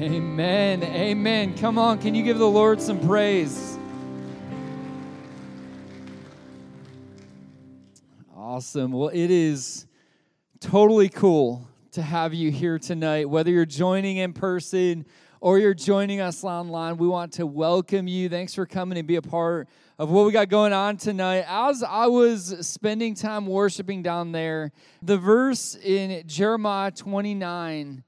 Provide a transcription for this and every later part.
Amen. Amen. Come on, can you give the Lord some praise? Awesome. Well, it is totally cool to have you here tonight. Whether you're joining in person or you're joining us online, we want to welcome you. Thanks for coming and be a part of what we got going on tonight. As I was spending time worshiping down there, the verse in Jeremiah 29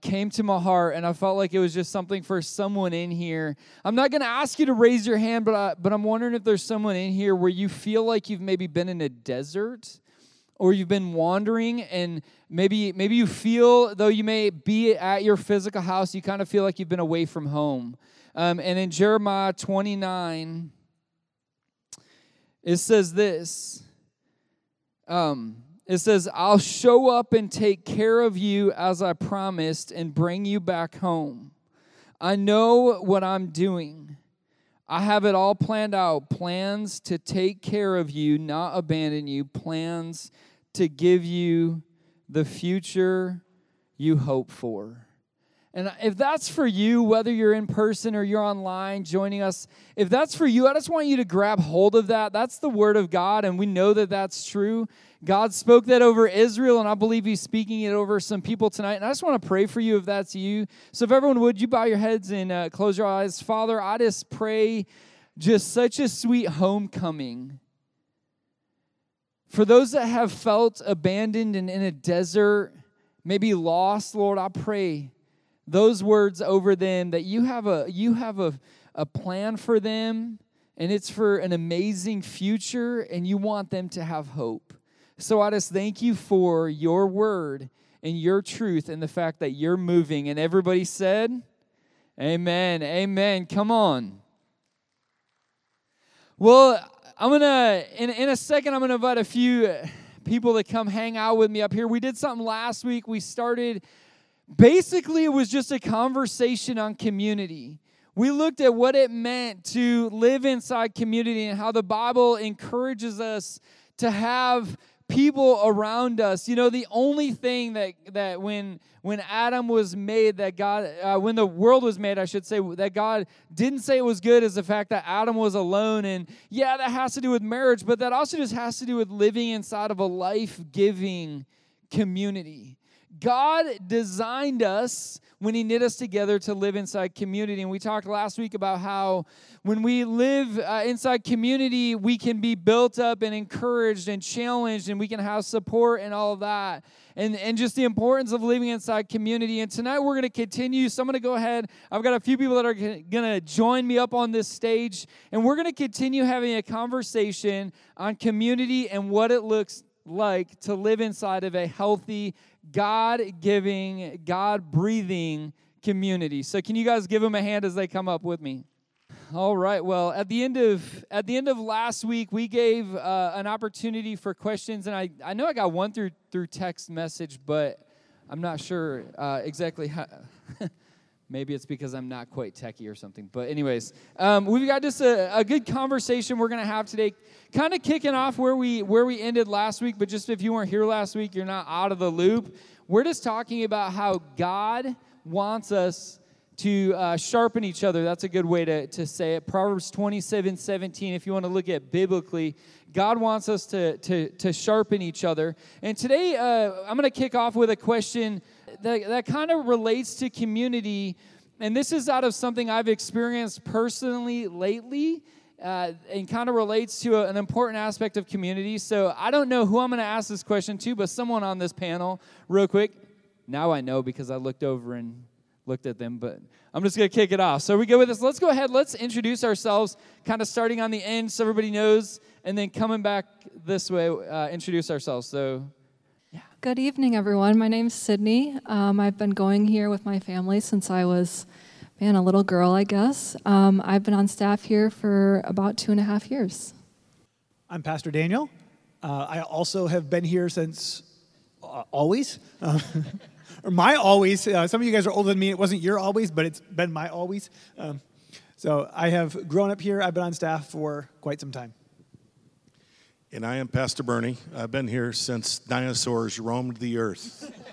came to my heart and I felt like it was just something for someone in here. I'm not going to ask you to raise your hand, but I, but I'm wondering if there's someone in here where you feel like you've maybe been in a desert or you've been wandering and maybe maybe you feel though you may be at your physical house you kind of feel like you've been away from home um, and in jeremiah 29 it says this um, it says i'll show up and take care of you as i promised and bring you back home. I know what i'm doing. I have it all planned out. Plans to take care of you, not abandon you, plans to give you the future you hope for. And if that's for you, whether you're in person or you're online joining us, if that's for you, I just want you to grab hold of that. That's the word of God, and we know that that's true. God spoke that over Israel, and I believe He's speaking it over some people tonight. And I just want to pray for you if that's you. So, if everyone would, you bow your heads and uh, close your eyes. Father, I just pray just such a sweet homecoming for those that have felt abandoned and in a desert, maybe lost, Lord, I pray those words over them that you have a you have a, a plan for them and it's for an amazing future and you want them to have hope. So I just thank you for your word and your truth and the fact that you're moving. And everybody said, Amen. Amen. Come on. Well, I'm gonna in in a second. I'm gonna invite a few people to come hang out with me up here. We did something last week. We started. Basically, it was just a conversation on community. We looked at what it meant to live inside community and how the Bible encourages us to have people around us. You know, the only thing that that when when Adam was made, that God, uh, when the world was made, I should say, that God didn't say it was good is the fact that Adam was alone. And yeah, that has to do with marriage, but that also just has to do with living inside of a life giving community. God designed us when He knit us together to live inside community. And we talked last week about how when we live uh, inside community, we can be built up and encouraged and challenged, and we can have support and all of that. And, and just the importance of living inside community. And tonight we're going to continue. So I'm going to go ahead. I've got a few people that are going to join me up on this stage, and we're going to continue having a conversation on community and what it looks like to live inside of a healthy, God giving, God breathing community. So, can you guys give them a hand as they come up with me? All right. Well, at the end of at the end of last week, we gave uh, an opportunity for questions, and I, I know I got one through through text message, but I'm not sure uh, exactly how. Maybe it's because I'm not quite techie or something. But, anyways, um, we've got just a, a good conversation we're going to have today. Kind of kicking off where we where we ended last week. But just if you weren't here last week, you're not out of the loop. We're just talking about how God wants us to uh, sharpen each other. That's a good way to, to say it. Proverbs 27 17, if you want to look at biblically, God wants us to, to, to sharpen each other. And today, uh, I'm going to kick off with a question that, that kind of relates to community. And this is out of something I've experienced personally lately. Uh, and kind of relates to a, an important aspect of community. So I don't know who I'm going to ask this question to, but someone on this panel, real quick. Now I know because I looked over and looked at them, but I'm just going to kick it off. So we go with this. Let's go ahead. Let's introduce ourselves, kind of starting on the end so everybody knows, and then coming back this way, uh, introduce ourselves. So. Good evening, everyone. My name's Sydney. Um, I've been going here with my family since I was, man, a little girl, I guess. Um, I've been on staff here for about two and a half years. I'm Pastor Daniel. Uh, I also have been here since uh, always. or my always. Uh, some of you guys are older than me. It wasn't your always, but it's been my always. Um, so I have grown up here. I've been on staff for quite some time. And I am Pastor Bernie. I've been here since dinosaurs roamed the earth.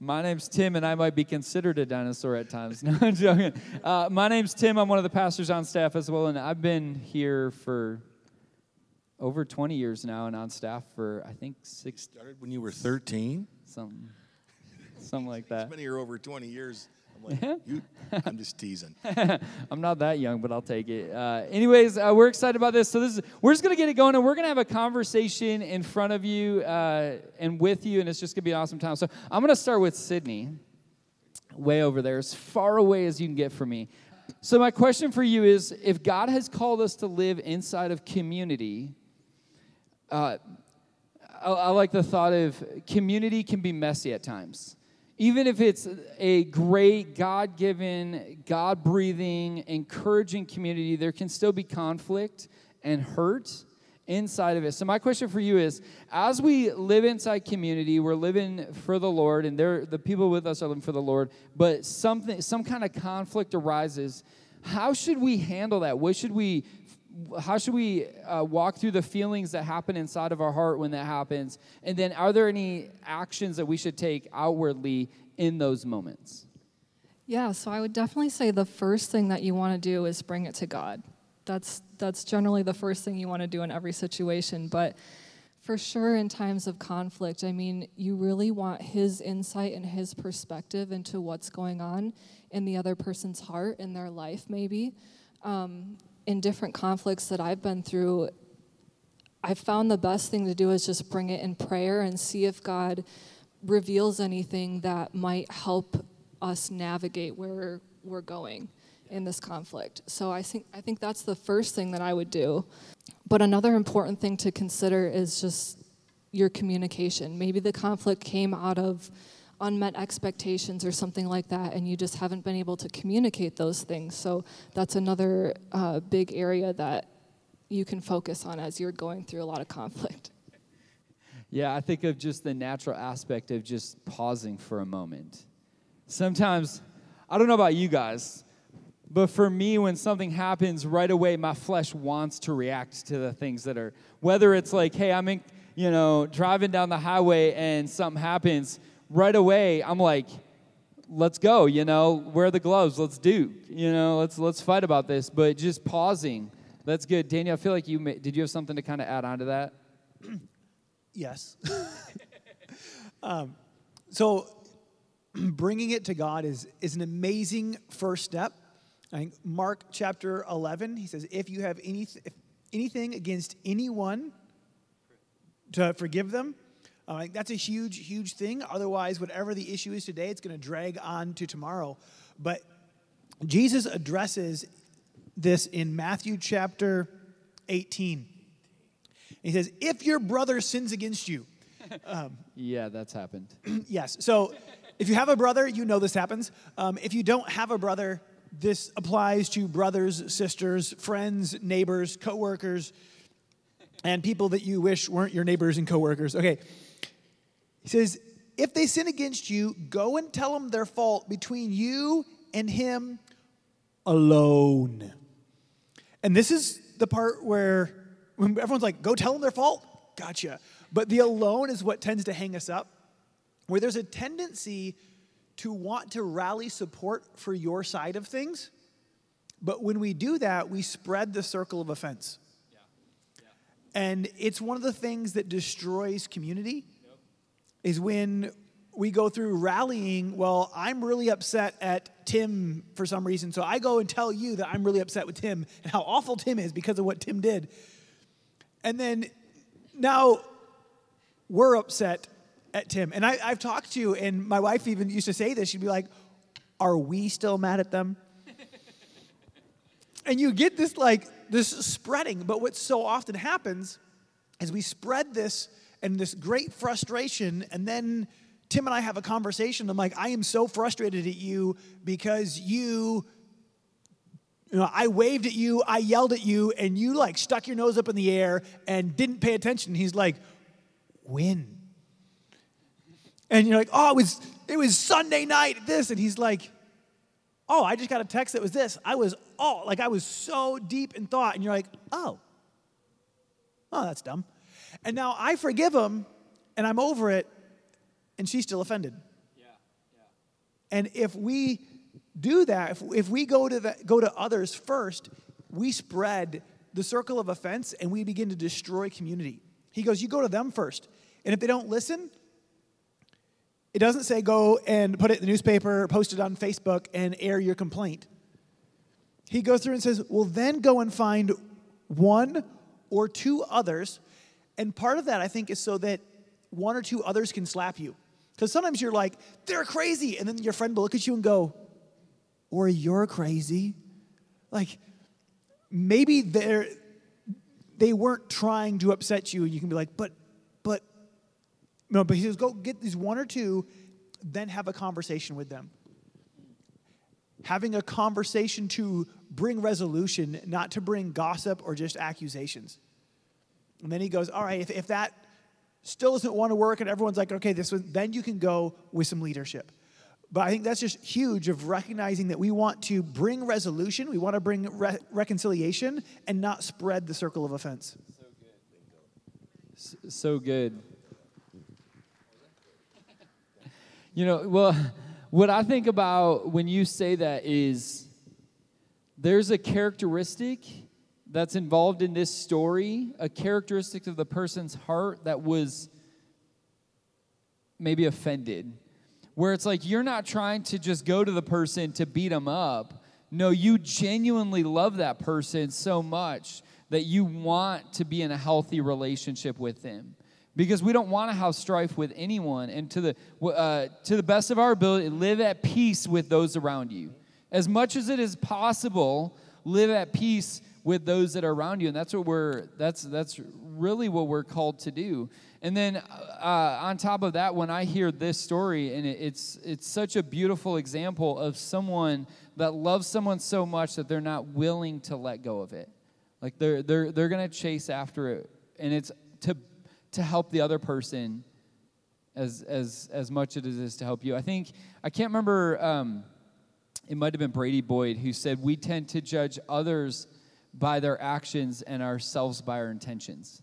My name's Tim, and I might be considered a dinosaur at times. No, I'm joking. Uh, my name's Tim. I'm one of the pastors on staff as well, and I've been here for over 20 years now, and on staff for I think six Started when you were 13. something, something like that. been here over 20 years. I'm like, you, I'm just teasing. I'm not that young, but I'll take it. Uh, anyways, uh, we're excited about this. So this is we're just gonna get it going, and we're gonna have a conversation in front of you uh, and with you, and it's just gonna be an awesome time. So I'm gonna start with Sydney, way over there, as far away as you can get from me. So my question for you is: If God has called us to live inside of community, uh, I, I like the thought of community can be messy at times. Even if it's a great, God given, God breathing, encouraging community, there can still be conflict and hurt inside of it. So, my question for you is as we live inside community, we're living for the Lord, and the people with us are living for the Lord, but something, some kind of conflict arises. How should we handle that? What should we how should we uh, walk through the feelings that happen inside of our heart when that happens? And then, are there any actions that we should take outwardly in those moments? Yeah, so I would definitely say the first thing that you want to do is bring it to God. That's that's generally the first thing you want to do in every situation, but for sure in times of conflict, I mean, you really want his insight and his perspective into what's going on in the other person's heart in their life maybe. Um, in different conflicts that I've been through, I found the best thing to do is just bring it in prayer and see if God reveals anything that might help us navigate where we're going in this conflict. So I think I think that's the first thing that I would do. But another important thing to consider is just your communication. Maybe the conflict came out of unmet expectations or something like that, and you just haven't been able to communicate those things. So that's another uh, big area that you can focus on as you're going through a lot of conflict. Yeah, I think of just the natural aspect of just pausing for a moment. Sometimes, I don't know about you guys, but for me, when something happens right away, my flesh wants to react to the things that are, whether it's like, hey, I'm in, you know, driving down the highway and something happens, right away, I'm like, let's go, you know, wear the gloves, let's do, you know, let's let's fight about this. But just pausing, that's good. Daniel, I feel like you ma- did you have something to kind of add on to that? Yes. um, so, bringing it to God is, is an amazing first step. I think Mark chapter 11, he says, If you have any, if anything against anyone, to forgive them. Uh, that's a huge, huge thing. Otherwise, whatever the issue is today, it's going to drag on to tomorrow. But Jesus addresses this in Matthew chapter 18. He says, If your brother sins against you, Yeah, that's happened. yes. So if you have a brother, you know this happens. Um, if you don't have a brother, this applies to brothers, sisters, friends, neighbors, coworkers, and people that you wish weren't your neighbors and coworkers. Okay. He says, if they sin against you, go and tell them their fault between you and him alone. And this is the part where when everyone's like, go tell them their fault. Gotcha. But the alone is what tends to hang us up, where there's a tendency to want to rally support for your side of things. But when we do that, we spread the circle of offense. And it's one of the things that destroys community is when we go through rallying, well, I'm really upset at Tim for some reason, so I go and tell you that I'm really upset with Tim and how awful Tim is because of what Tim did. And then now we're upset at Tim. And I, I've talked to, and my wife even used to say this. She'd be like, Are we still mad at them? and you get this like this spreading. But what so often happens is we spread this and this great frustration, and then Tim and I have a conversation. I'm like, I am so frustrated at you because you you know, I waved at you, I yelled at you, and you like stuck your nose up in the air and didn't pay attention. He's like, when? And you're like, oh, it was it was Sunday night, this, and he's like, oh, I just got a text that was this. I was oh, like I was so deep in thought, and you're like, oh, oh, that's dumb. And now I forgive him, and I'm over it, and she's still offended. And if we do that, if, if we go to, the, go to others first, we spread the circle of offense and we begin to destroy community. He goes, You go to them first. And if they don't listen, it doesn't say go and put it in the newspaper, post it on Facebook, and air your complaint. He goes through and says, Well, then go and find one or two others. And part of that, I think, is so that one or two others can slap you. Because sometimes you're like, They're crazy. And then your friend will look at you and go, Or you're crazy. Like, maybe they're, they weren't trying to upset you. And you can be like, But, but, no, but he says, Go get these one or two, then have a conversation with them having a conversation to bring resolution, not to bring gossip or just accusations. And then he goes, All right, if, if that still doesn't want to work and everyone's like, Okay, this one, then you can go with some leadership. But I think that's just huge of recognizing that we want to bring resolution, we want to bring re- reconciliation, and not spread the circle of offense. So good. So good. You know, well, what I think about when you say that is there's a characteristic that's involved in this story, a characteristic of the person's heart that was maybe offended. Where it's like you're not trying to just go to the person to beat them up. No, you genuinely love that person so much that you want to be in a healthy relationship with them because we don't want to have strife with anyone and to the uh, to the best of our ability live at peace with those around you as much as it is possible live at peace with those that are around you and that's what we're that's that's really what we're called to do and then uh, on top of that when i hear this story and it, it's it's such a beautiful example of someone that loves someone so much that they're not willing to let go of it like they're they're they're going to chase after it and it's to to help the other person as as as much as it is to help you. I think I can't remember. Um, it might have been Brady Boyd who said we tend to judge others by their actions and ourselves by our intentions.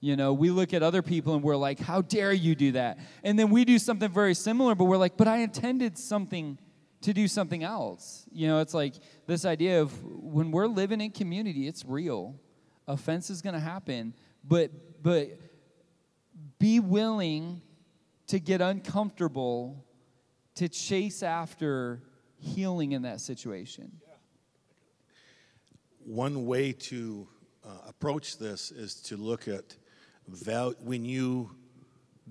You know, we look at other people and we're like, how dare you do that? And then we do something very similar, but we're like, but I intended something to do something else. You know, it's like this idea of when we're living in community, it's real. Offense is going to happen, but but be willing to get uncomfortable to chase after healing in that situation. One way to uh, approach this is to look at when you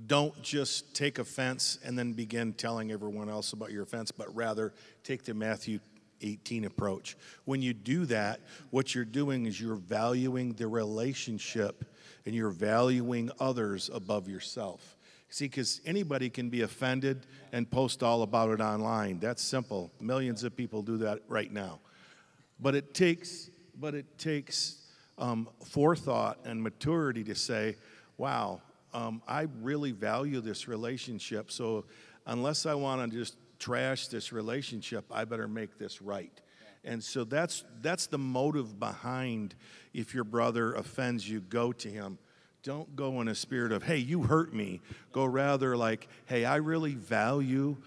don't just take offense and then begin telling everyone else about your offense, but rather take the Matthew 18 approach. When you do that, what you're doing is you're valuing the relationship and you're valuing others above yourself. See, because anybody can be offended and post all about it online. That's simple. Millions of people do that right now. But it takes, but it takes um, forethought and maturity to say, "Wow, um, I really value this relationship. So unless I want to just trash this relationship, I better make this right." And so that's that's the motive behind if your brother offends you, go to him. Don't go in a spirit of, hey, you hurt me. Go rather like, hey, I really value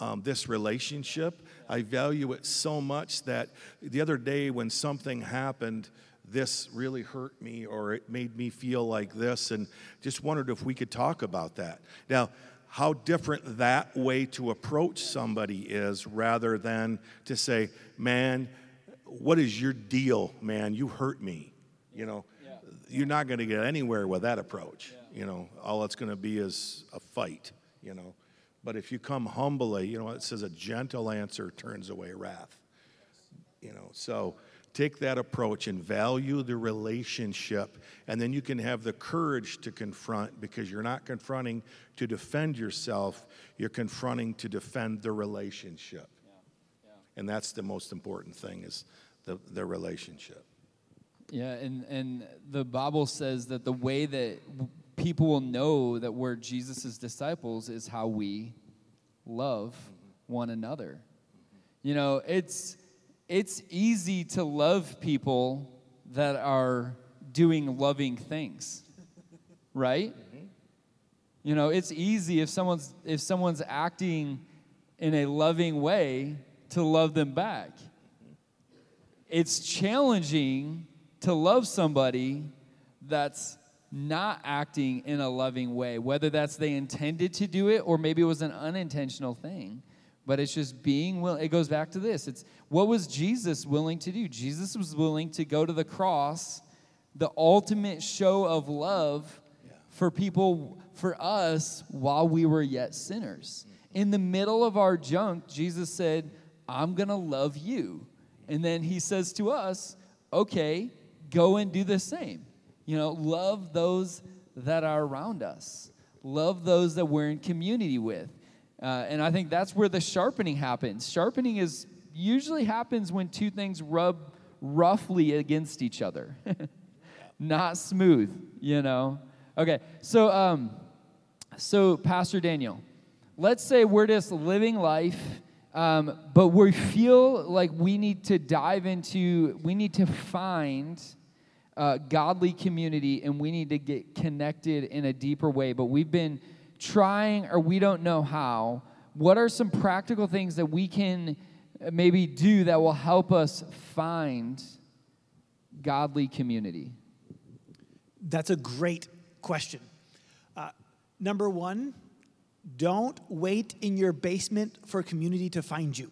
um, this relationship. I value it so much that the other day when something happened, this really hurt me or it made me feel like this, and just wondered if we could talk about that. Now, how different that way to approach somebody is rather than to say, man, what is your deal, man? You hurt me. You know, yeah. you're not going to get anywhere with that approach. Yeah. You know, all it's going to be is a fight, you know. But if you come humbly, you know, it says a gentle answer turns away wrath. You know, so take that approach and value the relationship, and then you can have the courage to confront because you're not confronting to defend yourself, you're confronting to defend the relationship. Yeah. Yeah. And that's the most important thing is the, the relationship. Yeah, and, and the Bible says that the way that people will know that we're Jesus' disciples is how we love one another. You know, it's it's easy to love people that are doing loving things. Right? You know, it's easy if someone's if someone's acting in a loving way to love them back. It's challenging to love somebody that's not acting in a loving way, whether that's they intended to do it or maybe it was an unintentional thing. But it's just being willing. It goes back to this. It's what was Jesus willing to do? Jesus was willing to go to the cross, the ultimate show of love for people, for us, while we were yet sinners. In the middle of our junk, Jesus said, I'm going to love you. And then he says to us, okay, go and do the same. You know, love those that are around us, love those that we're in community with. Uh, and I think that's where the sharpening happens. Sharpening is usually happens when two things rub roughly against each other, not smooth, you know. Okay, so um, so Pastor Daniel, let's say we're just living life, um, but we feel like we need to dive into, we need to find uh, godly community, and we need to get connected in a deeper way. But we've been trying, or we don't know how. What are some practical things that we can maybe do that will help us find godly community? That's a great question. Uh, number one, don't wait in your basement for community to find you.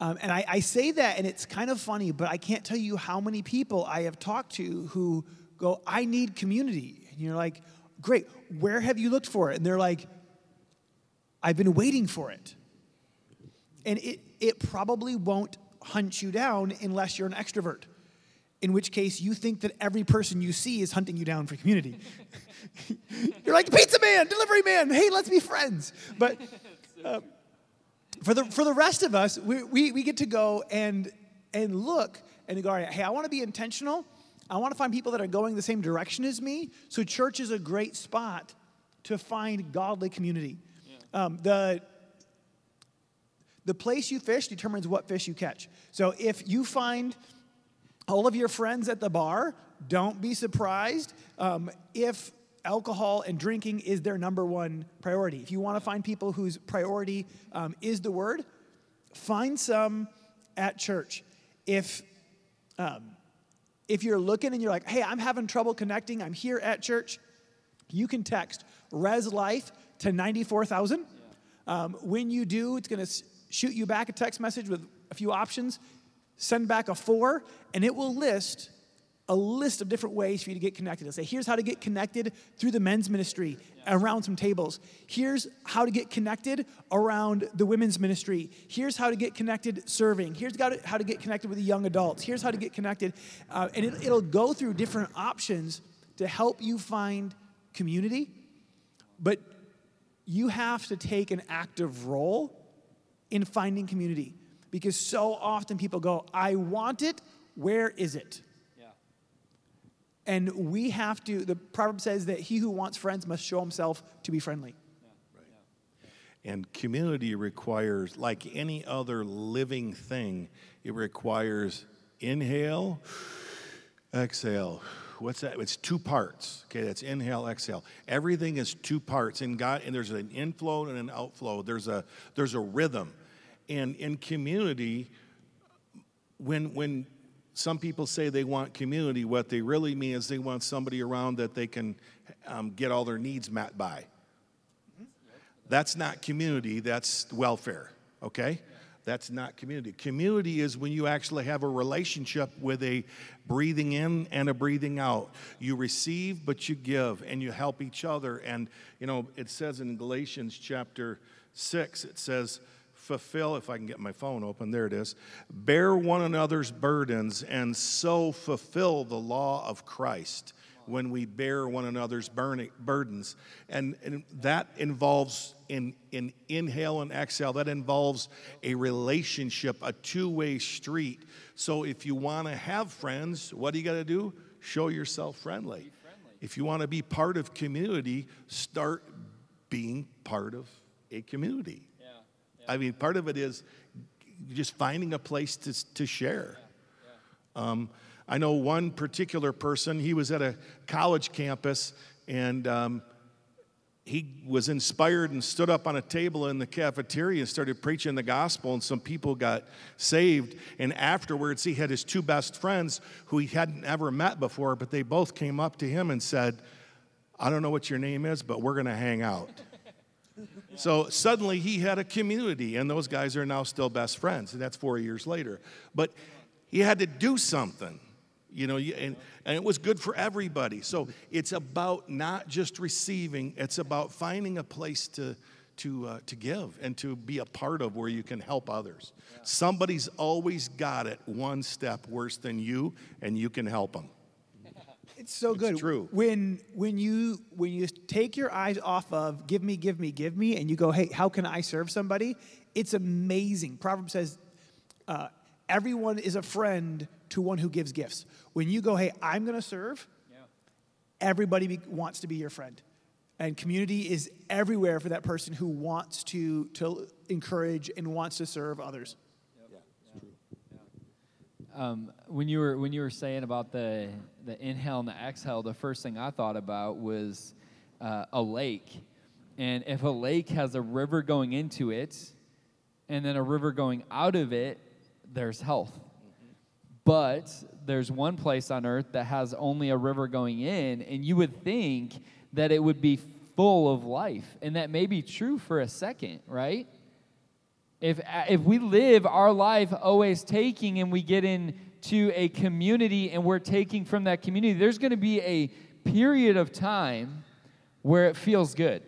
Um, and I, I, say that, and it's kind of funny, but I can't tell you how many people I have talked to who go, I need community. And you're like, great, where have you looked for it? And they're like, I've been waiting for it. And it, it probably won't hunt you down unless you're an extrovert in which case you think that every person you see is hunting you down for community. You're like, pizza man, delivery man, hey, let's be friends. But uh, for, the, for the rest of us, we, we, we get to go and, and look and go, all right, hey, I want to be intentional. I want to find people that are going the same direction as me. So church is a great spot to find godly community. Yeah. Um, the, the place you fish determines what fish you catch. So if you find all of your friends at the bar, don't be surprised um, if alcohol and drinking is their number one priority. If you want to find people whose priority um, is the word, find some at church. If um, if you're looking and you're like, hey, I'm having trouble connecting, I'm here at church, you can text Res Life to 94,000. Yeah. Um, when you do, it's going to shoot you back a text message with a few options send back a four, and it will list a list of different ways for you to get connected. It'll say, here's how to get connected through the men's ministry around some tables. Here's how to get connected around the women's ministry. Here's how to get connected serving. Here's how to get connected with the young adults. Here's how to get connected. Uh, and it, it'll go through different options to help you find community. But you have to take an active role in finding community. Because so often people go, I want it, where is it? And we have to, the proverb says that he who wants friends must show himself to be friendly. And community requires, like any other living thing, it requires inhale, exhale. What's that? It's two parts. Okay, that's inhale, exhale. Everything is two parts in God, and there's an inflow and an outflow. There's a there's a rhythm. And in community, when, when some people say they want community, what they really mean is they want somebody around that they can um, get all their needs met by. That's not community, that's welfare, okay? That's not community. Community is when you actually have a relationship with a breathing in and a breathing out. You receive, but you give, and you help each other. And, you know, it says in Galatians chapter 6, it says, fulfill, if I can get my phone open, there it is, bear one another's burdens and so fulfill the law of Christ when we bear one another's burdens. And, and that involves in, in inhale and exhale, that involves a relationship, a two way street. So if you want to have friends, what do you got to do? Show yourself friendly. friendly. If you want to be part of community, start being part of a community. I mean, part of it is just finding a place to, to share. Um, I know one particular person, he was at a college campus and um, he was inspired and stood up on a table in the cafeteria and started preaching the gospel, and some people got saved. And afterwards, he had his two best friends who he hadn't ever met before, but they both came up to him and said, I don't know what your name is, but we're going to hang out. so suddenly he had a community, and those guys are now still best friends. And that's four years later. But he had to do something you know and, and it was good for everybody so it's about not just receiving it's about finding a place to to uh, to give and to be a part of where you can help others somebody's always got it one step worse than you and you can help them it's so good true when when you when you take your eyes off of give me give me give me and you go hey how can i serve somebody it's amazing proverbs says uh, everyone is a friend to one who gives gifts. When you go, hey, I'm going to serve, yeah. everybody be, wants to be your friend. And community is everywhere for that person who wants to, to encourage and wants to serve others. Um, when you were when you were saying about the the inhale and the exhale, the first thing I thought about was uh, a lake, and if a lake has a river going into it, and then a river going out of it, there's health. But there's one place on earth that has only a river going in, and you would think that it would be full of life. And that may be true for a second, right? If, if we live our life always taking and we get into a community and we're taking from that community, there's going to be a period of time where it feels good.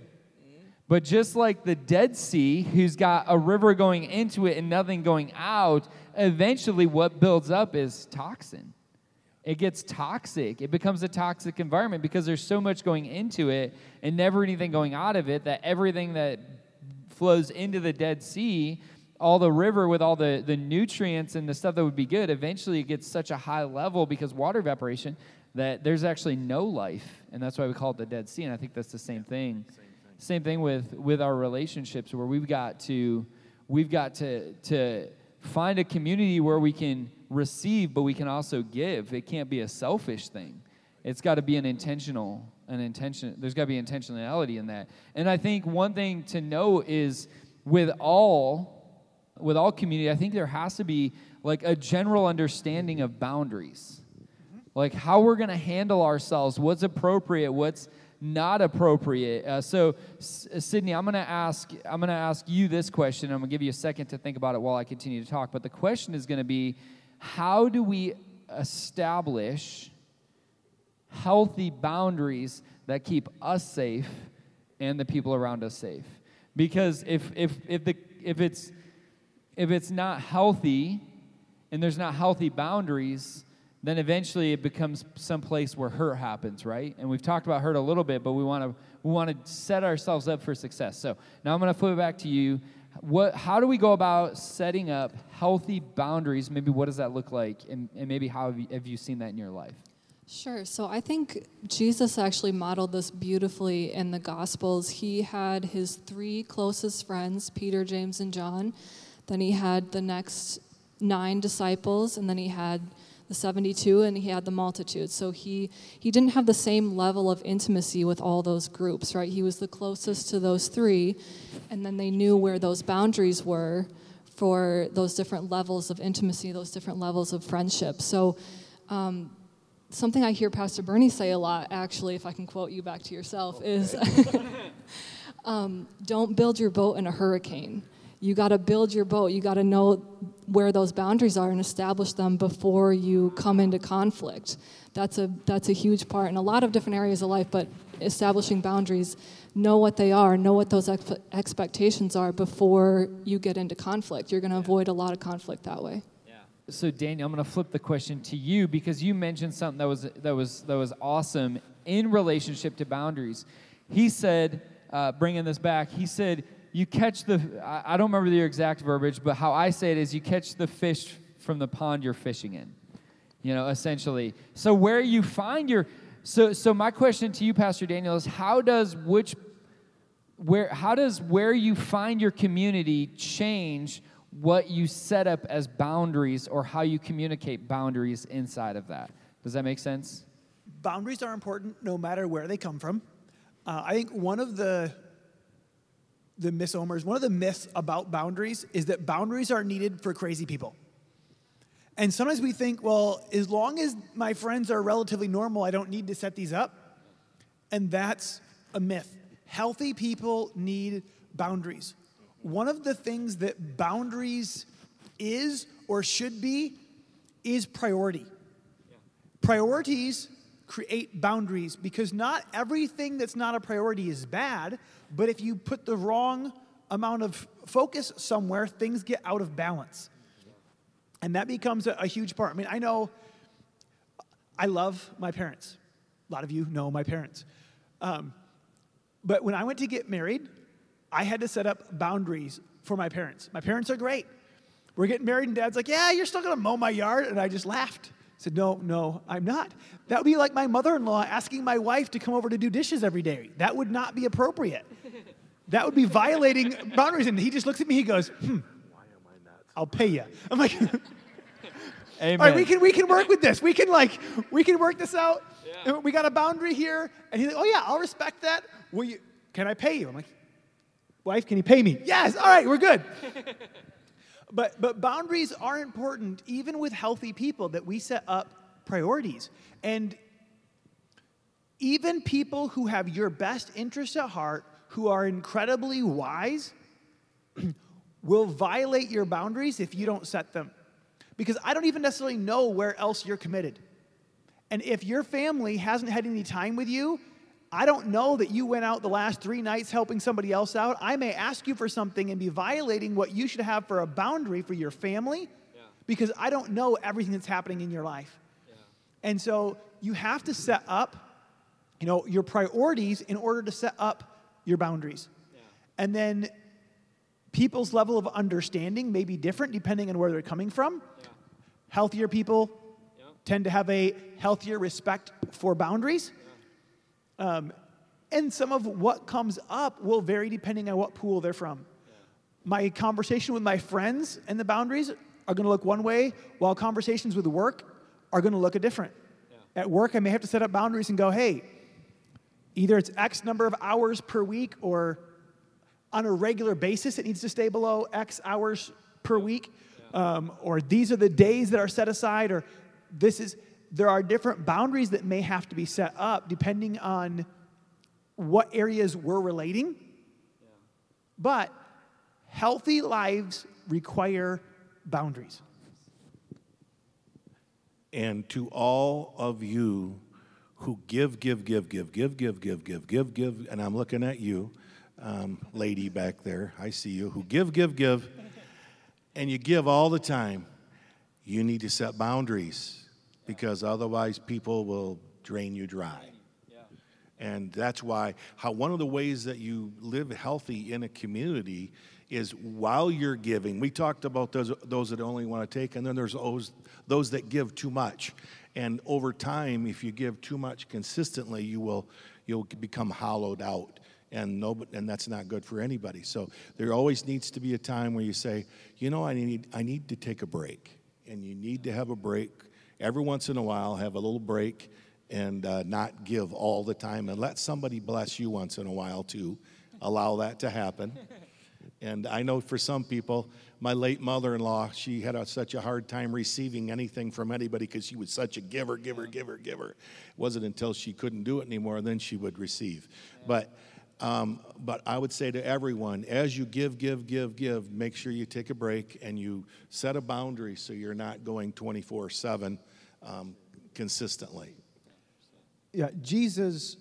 But just like the Dead Sea, who's got a river going into it and nothing going out, eventually what builds up is toxin. It gets toxic. It becomes a toxic environment because there's so much going into it and never anything going out of it that everything that flows into the Dead Sea, all the river with all the, the nutrients and the stuff that would be good, eventually it gets such a high level because water evaporation that there's actually no life. And that's why we call it the Dead Sea. And I think that's the same thing. Same same thing with with our relationships where we've got to we've got to to find a community where we can receive but we can also give. It can't be a selfish thing. It's got to be an intentional an intention there's got to be intentionality in that. And I think one thing to know is with all with all community, I think there has to be like a general understanding of boundaries. Like how we're going to handle ourselves, what's appropriate, what's not appropriate. Uh, so, S- uh, Sydney, I'm going to ask. I'm going to ask you this question. I'm going to give you a second to think about it while I continue to talk. But the question is going to be, how do we establish healthy boundaries that keep us safe and the people around us safe? Because if if if the if it's if it's not healthy and there's not healthy boundaries then eventually it becomes some place where hurt happens, right? And we've talked about hurt a little bit, but we want to we want to set ourselves up for success. So now I'm going to flip it back to you. What, how do we go about setting up healthy boundaries? Maybe what does that look like, and, and maybe how have you, have you seen that in your life? Sure. So I think Jesus actually modeled this beautifully in the Gospels. He had his three closest friends, Peter, James, and John. Then he had the next nine disciples, and then he had the 72 and he had the multitude. So he, he didn't have the same level of intimacy with all those groups, right? He was the closest to those three, and then they knew where those boundaries were for those different levels of intimacy, those different levels of friendship. So, um, something I hear Pastor Bernie say a lot, actually, if I can quote you back to yourself, okay. is um, don't build your boat in a hurricane. You got to build your boat. You got to know where those boundaries are and establish them before you come into conflict. That's a that's a huge part in a lot of different areas of life, but establishing boundaries, know what they are, know what those ex- expectations are before you get into conflict. You're going to avoid a lot of conflict that way. So Daniel, I'm going to flip the question to you because you mentioned something that was that was that was awesome in relationship to boundaries. He said, uh, bringing this back, he said you catch the, I don't remember the exact verbiage, but how I say it is you catch the fish from the pond you're fishing in, you know, essentially. So where you find your, so, so my question to you, Pastor Daniel, is how does which, where, how does where you find your community change what you set up as boundaries or how you communicate boundaries inside of that? Does that make sense? Boundaries are important no matter where they come from. Uh, I think one of the the misnomers, one of the myths about boundaries is that boundaries are needed for crazy people. And sometimes we think, well, as long as my friends are relatively normal, I don't need to set these up. And that's a myth. Healthy people need boundaries. One of the things that boundaries is or should be is priority. Priorities create boundaries because not everything that's not a priority is bad, but if you put the wrong amount of focus somewhere, things get out of balance. And that becomes a, a huge part. I mean, I know I love my parents. A lot of you know my parents. Um, but when I went to get married, I had to set up boundaries for my parents. My parents are great. We're getting married, and dad's like, Yeah, you're still gonna mow my yard. And I just laughed. I said, No, no, I'm not. That would be like my mother in law asking my wife to come over to do dishes every day. That would not be appropriate. That would be violating boundaries. And he just looks at me, he goes, Hmm, I'll pay you. I'm like, Amen. All right, we can we can work with this. We can like we can work this out. And We got a boundary here, and he's like, "Oh yeah, I'll respect that. Will you? Can I pay you?" I'm like, "Wife, can you pay me?" Yes. All right, we're good. but but boundaries are important, even with healthy people, that we set up priorities, and even people who have your best interest at heart, who are incredibly wise, will violate your boundaries if you don't set them. Because I don't even necessarily know where else you're committed. And if your family hasn't had any time with you, I don't know that you went out the last three nights helping somebody else out. I may ask you for something and be violating what you should have for a boundary for your family Yeah. because I don't know everything that's happening in your life. And so you have to set up, you know, your priorities in order to set up your boundaries. And then people's level of understanding may be different depending on where they're coming from. Healthier people tend to have a healthier respect for boundaries. Um, and some of what comes up will vary depending on what pool they're from. My conversation with my friends and the boundaries are going to look one way, while conversations with work are going to look a different. At work, I may have to set up boundaries and go, hey, either it's X number of hours per week or on a regular basis it needs to stay below X hours per week, um, or these are the days that are set aside, or this is, there are different boundaries that may have to be set up depending on what areas we're relating. But healthy lives require boundaries. And to all of you who give, give, give, give, give, give, give, give, give, give, and I'm looking at you, um, lady back there, I see you, who give, give, give, and you give all the time, you need to set boundaries because otherwise people will drain you dry. And that's why how one of the ways that you live healthy in a community is while you're giving. We talked about those those that only want to take, and then there's those those that give too much. And over time, if you give too much consistently, you will you'll become hollowed out. And no, and that's not good for anybody. So there always needs to be a time where you say, you know, I need I need to take a break, and you need to have a break every once in a while. Have a little break and uh, not give all the time and let somebody bless you once in a while too allow that to happen. And i know for some people my late mother-in-law she had a, such a hard time receiving anything from anybody because she was such a giver giver giver giver. It wasn't until she couldn't do it anymore then she would receive. But um, but I would say to everyone, as you give, give, give, give, make sure you take a break and you set a boundary so you're not going 24 7 um, consistently. Yeah, Jesus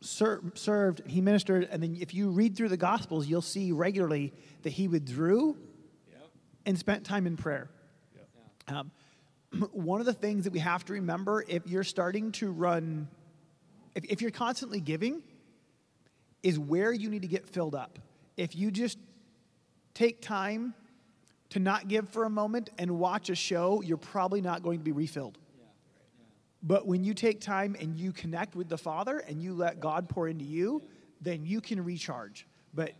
ser- served, he ministered, and then if you read through the Gospels, you'll see regularly that he withdrew and spent time in prayer. Um, one of the things that we have to remember if you're starting to run, if, if you're constantly giving, is where you need to get filled up. If you just take time to not give for a moment and watch a show, you're probably not going to be refilled. But when you take time and you connect with the Father and you let God pour into you, then you can recharge. But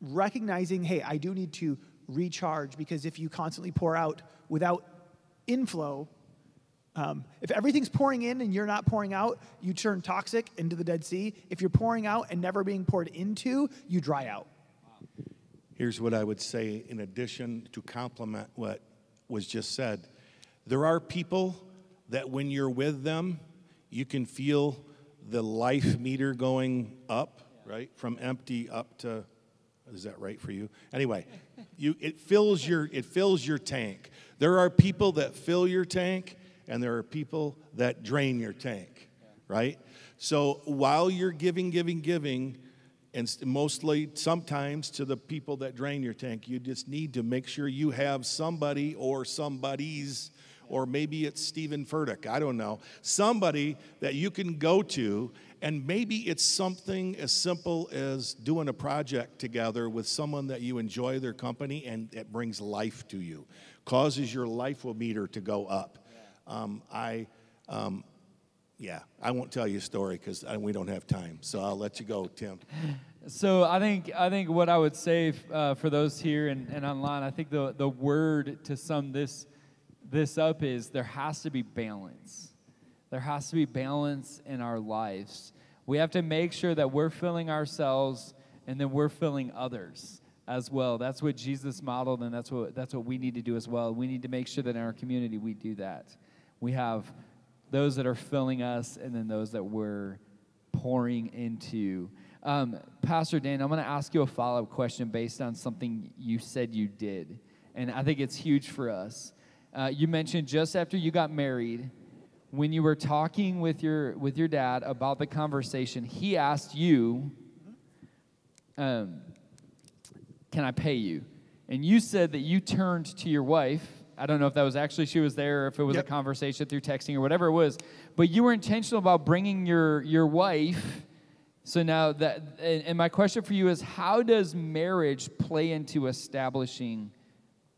recognizing, hey, I do need to recharge because if you constantly pour out without inflow, Um, if everything's pouring in and you're not pouring out, you turn toxic into the Dead Sea. If you're pouring out and never being poured into, you dry out. Here's what I would say in addition to complement what was just said. There are people that when you're with them, you can feel the life meter going up, right? From empty up to is that right for you? Anyway, you it fills your it fills your tank. There are people that fill your tank and there are people that drain your tank, right? So while you're giving giving giving, and mostly sometimes to the people that drain your tank. You just need to make sure you have somebody or somebody's, or maybe it's Steven Furtick, I don't know, somebody that you can go to, and maybe it's something as simple as doing a project together with someone that you enjoy their company and it brings life to you, causes your life meter to go up. Um, I, um, yeah, I won't tell you a story because we don't have time. So I'll let you go, Tim. So I think I think what I would say uh, for those here and, and online, I think the the word to sum this this up is there has to be balance. There has to be balance in our lives. We have to make sure that we're filling ourselves and then we're filling others as well. That's what Jesus modeled, and that's what that's what we need to do as well. We need to make sure that in our community we do that. We have those that are filling us, and then those that we're pouring into. Um, Pastor Dan, I'm going to ask you a follow up question based on something you said you did, and I think it's huge for us. Uh, you mentioned just after you got married, when you were talking with your with your dad about the conversation, he asked you, um, "Can I pay you?" And you said that you turned to your wife I don't know if that was actually she was there or if it was yep. a conversation through texting or whatever it was. But you were intentional about bringing your your wife. So now that and my question for you is how does marriage play into establishing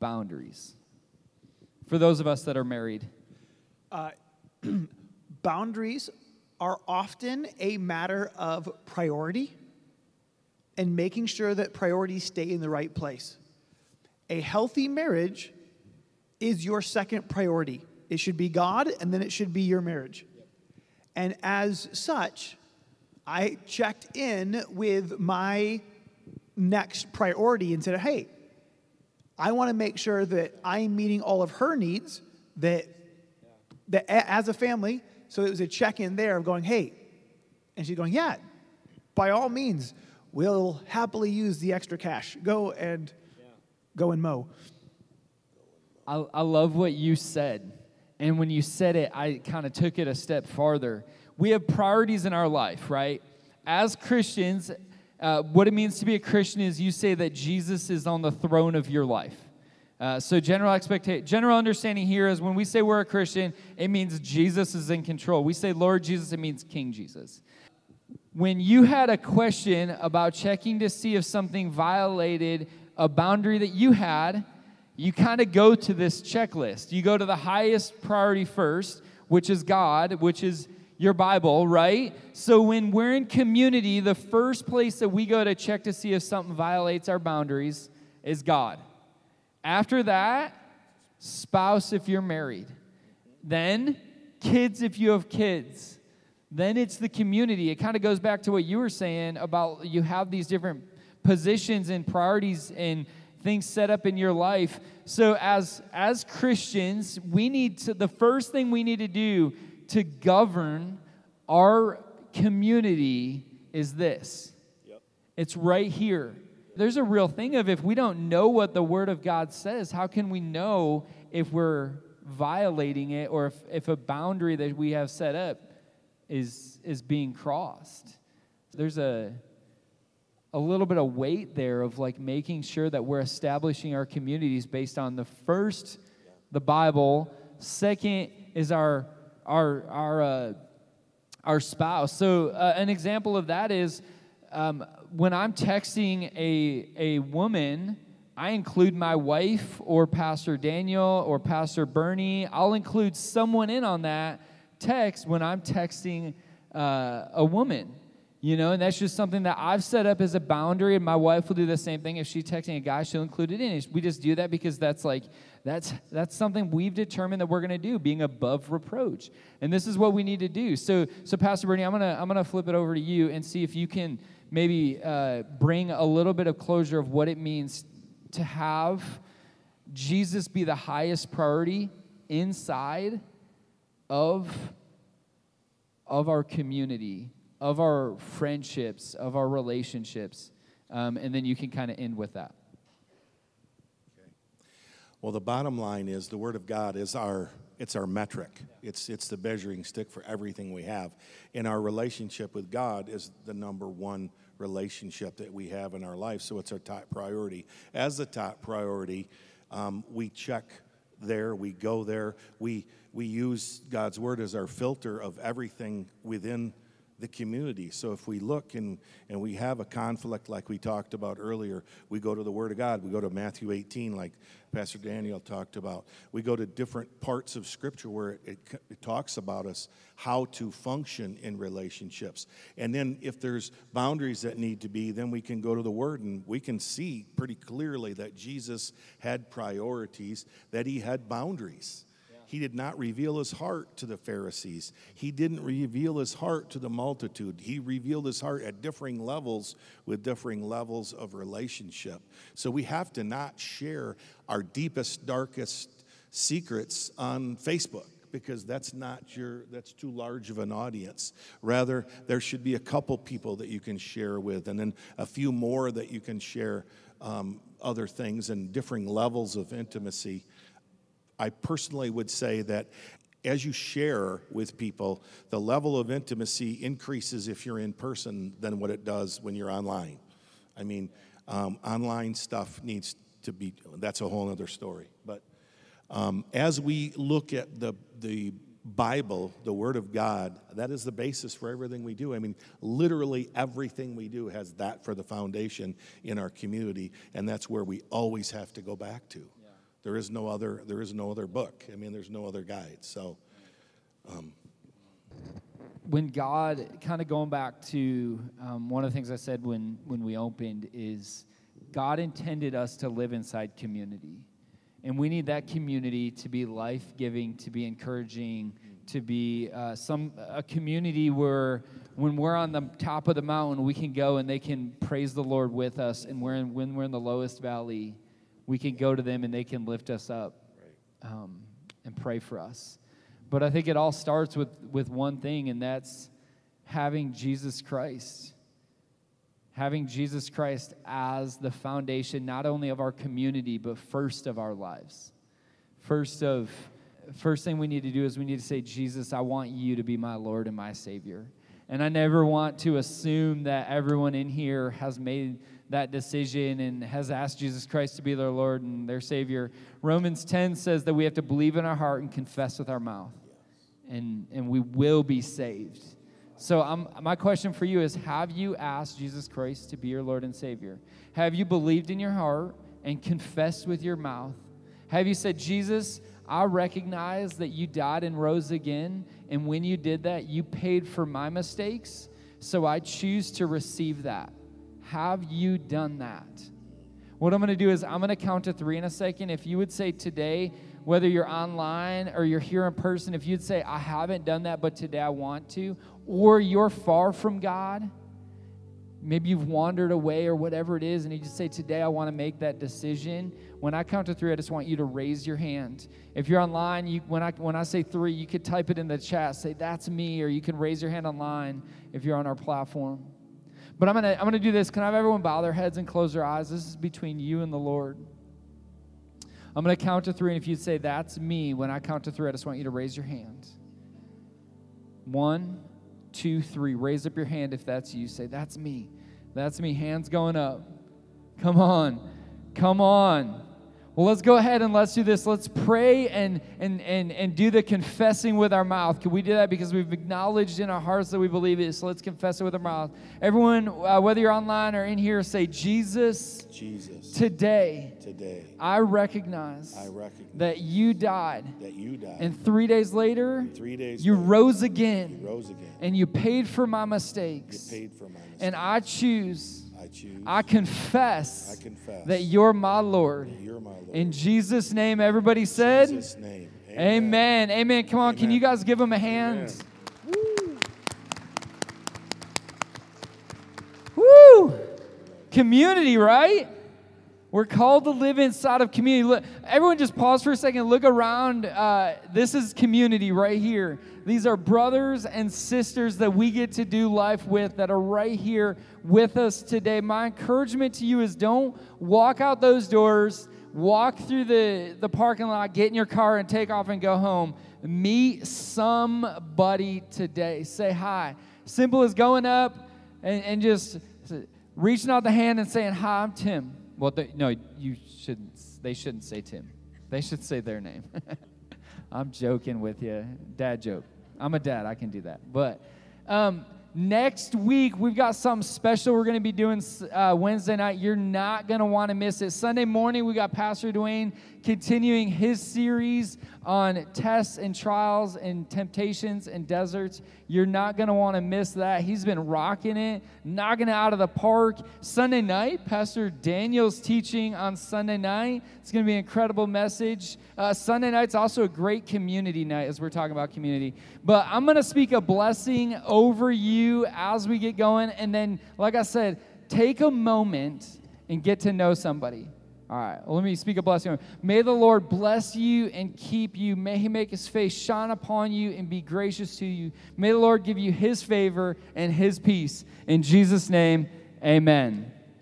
boundaries? For those of us that are married. Uh, boundaries are often a matter of priority and making sure that priorities stay in the right place. A healthy marriage is your second priority. It should be God, and then it should be your marriage. And as such, I checked in with my next priority and said, hey, I want to make sure that I'm meeting all of her needs, that, that as a family, so it was a check in there of going, hey, and she's going, yeah, by all means, we'll happily use the extra cash. Go and go and mow. I, I love what you said. And when you said it, I kind of took it a step farther. We have priorities in our life, right? As Christians, uh, what it means to be a Christian is you say that Jesus is on the throne of your life. Uh, so general expectation, general understanding here is when we say we're a Christian, it means Jesus is in control. We say Lord Jesus, it means King Jesus. When you had a question about checking to see if something violated a boundary that you had, you kind of go to this checklist. You go to the highest priority first, which is God, which is your Bible, right? So when we're in community, the first place that we go to check to see if something violates our boundaries is God. After that, spouse if you're married. Then, kids if you have kids. Then it's the community. It kind of goes back to what you were saying about you have these different positions and priorities and things set up in your life. So as as Christians, we need to the first thing we need to do to govern our community is this. Yep. It's right here. There's a real thing of if we don't know what the word of God says, how can we know if we're violating it or if, if a boundary that we have set up is is being crossed? There's a a little bit of weight there of like making sure that we're establishing our communities based on the first the bible second is our our our uh, our spouse so uh, an example of that is um, when i'm texting a a woman i include my wife or pastor daniel or pastor bernie i'll include someone in on that text when i'm texting uh, a woman You know, and that's just something that I've set up as a boundary, and my wife will do the same thing. If she's texting a guy, she'll include it in. We just do that because that's like that's that's something we've determined that we're going to do, being above reproach, and this is what we need to do. So, so Pastor Bernie, I'm gonna I'm gonna flip it over to you and see if you can maybe uh, bring a little bit of closure of what it means to have Jesus be the highest priority inside of of our community of our friendships, of our relationships. Um, and then you can kind of end with that. Well, the bottom line is the Word of God is our it's our metric. It's it's the measuring stick for everything we have. And our relationship with God is the number one relationship that we have in our life. So it's our top priority. As the top priority, um, we check there, we go there, we we use God's word as our filter of everything within the community. So if we look and, and we have a conflict like we talked about earlier, we go to the Word of God. We go to Matthew 18, like Pastor Daniel talked about. We go to different parts of Scripture where it, it talks about us how to function in relationships. And then if there's boundaries that need to be, then we can go to the Word and we can see pretty clearly that Jesus had priorities, that he had boundaries. He did not reveal his heart to the Pharisees. He didn't reveal his heart to the multitude. He revealed his heart at differing levels with differing levels of relationship. So we have to not share our deepest, darkest secrets on Facebook because that's not your that's too large of an audience rather there should be a couple people that you can share with and then a few more that you can share um, other things and differing levels of intimacy I personally would say that as you share with people, the level of intimacy increases if you're in person than what it does when you're online. I mean, um, online stuff needs to be, that's a whole other story. But um, as we look at the, the Bible, the Word of God, that is the basis for everything we do. I mean, literally everything we do has that for the foundation in our community, and that's where we always have to go back to. There is no other. There is no other book. I mean, there's no other guide. So. Um, when God, kind of going back to um, one of the things I said when, when we opened, is God intended us to live inside community. And we need that community to be life giving, to be encouraging, to be uh, some a community where when we're on the top of the mountain, we can go and they can praise the Lord with us. And we're in, when we're in the lowest valley, we can go to them and they can lift us up um, and pray for us. But I think it all starts with, with one thing, and that's having Jesus Christ. Having Jesus Christ as the foundation, not only of our community, but first of our lives. First of first thing we need to do is we need to say, Jesus, I want you to be my Lord and my Savior. And I never want to assume that everyone in here has made that decision and has asked Jesus Christ to be their Lord and their Savior. Romans 10 says that we have to believe in our heart and confess with our mouth, and, and we will be saved. So, I'm, my question for you is Have you asked Jesus Christ to be your Lord and Savior? Have you believed in your heart and confessed with your mouth? Have you said, Jesus, I recognize that you died and rose again, and when you did that, you paid for my mistakes, so I choose to receive that. Have you done that? What I'm going to do is I'm going to count to three in a second. If you would say today, whether you're online or you're here in person, if you'd say, I haven't done that, but today I want to, or you're far from God, maybe you've wandered away or whatever it is, and you just say, Today I want to make that decision. When I count to three, I just want you to raise your hand. If you're online, you, when, I, when I say three, you could type it in the chat, say, That's me, or you can raise your hand online if you're on our platform. But I'm going to I'm going to do this. Can I have everyone bow their heads and close their eyes? This is between you and the Lord. I'm going to count to three, and if you say, That's me, when I count to three, I just want you to raise your hand. One, two, three. Raise up your hand if that's you. Say, That's me. That's me. Hands going up. Come on. Come on. Well, let's go ahead and let's do this. Let's pray and, and, and, and do the confessing with our mouth. Can we do that? Because we've acknowledged in our hearts that we believe it. So let's confess it with our mouth. Everyone, uh, whether you're online or in here, say, Jesus, Jesus, today today I recognize I recognize that you died. that you died. And three days later, three days you later, rose you again rose again. and you paid for my You mistakes. paid for my mistakes. And I choose, I choose. I confess I confess that you're my Lord. you're my Lord. In Jesus' name, everybody said, In Jesus' name. Amen. Amen. Come on, can you guys give him a hand? Woo! Community, right? We're called to live inside of community. Look, everyone, just pause for a second. Look around. Uh, this is community right here. These are brothers and sisters that we get to do life with that are right here with us today. My encouragement to you is don't walk out those doors, walk through the, the parking lot, get in your car, and take off and go home. Meet somebody today. Say hi. Simple as going up and, and just reaching out the hand and saying, Hi, I'm Tim. Well, they, no, you shouldn't. They shouldn't say Tim. They should say their name. I'm joking with you, dad joke. I'm a dad. I can do that. But um, next week we've got something special we're going to be doing uh, Wednesday night. You're not going to want to miss it. Sunday morning we got Pastor Dwayne continuing his series on tests and trials and temptations and deserts. You're not going to want to miss that. He's been rocking it, knocking it out of the park. Sunday night, Pastor Daniel's teaching on Sunday night. It's going to be an incredible message. Uh, Sunday night's also a great community night as we're talking about community. But I'm going to speak a blessing over you as we get going. And then, like I said, take a moment and get to know somebody. All right, let me speak a blessing. May the Lord bless you and keep you. May he make his face shine upon you and be gracious to you. May the Lord give you his favor and his peace. In Jesus' name, amen.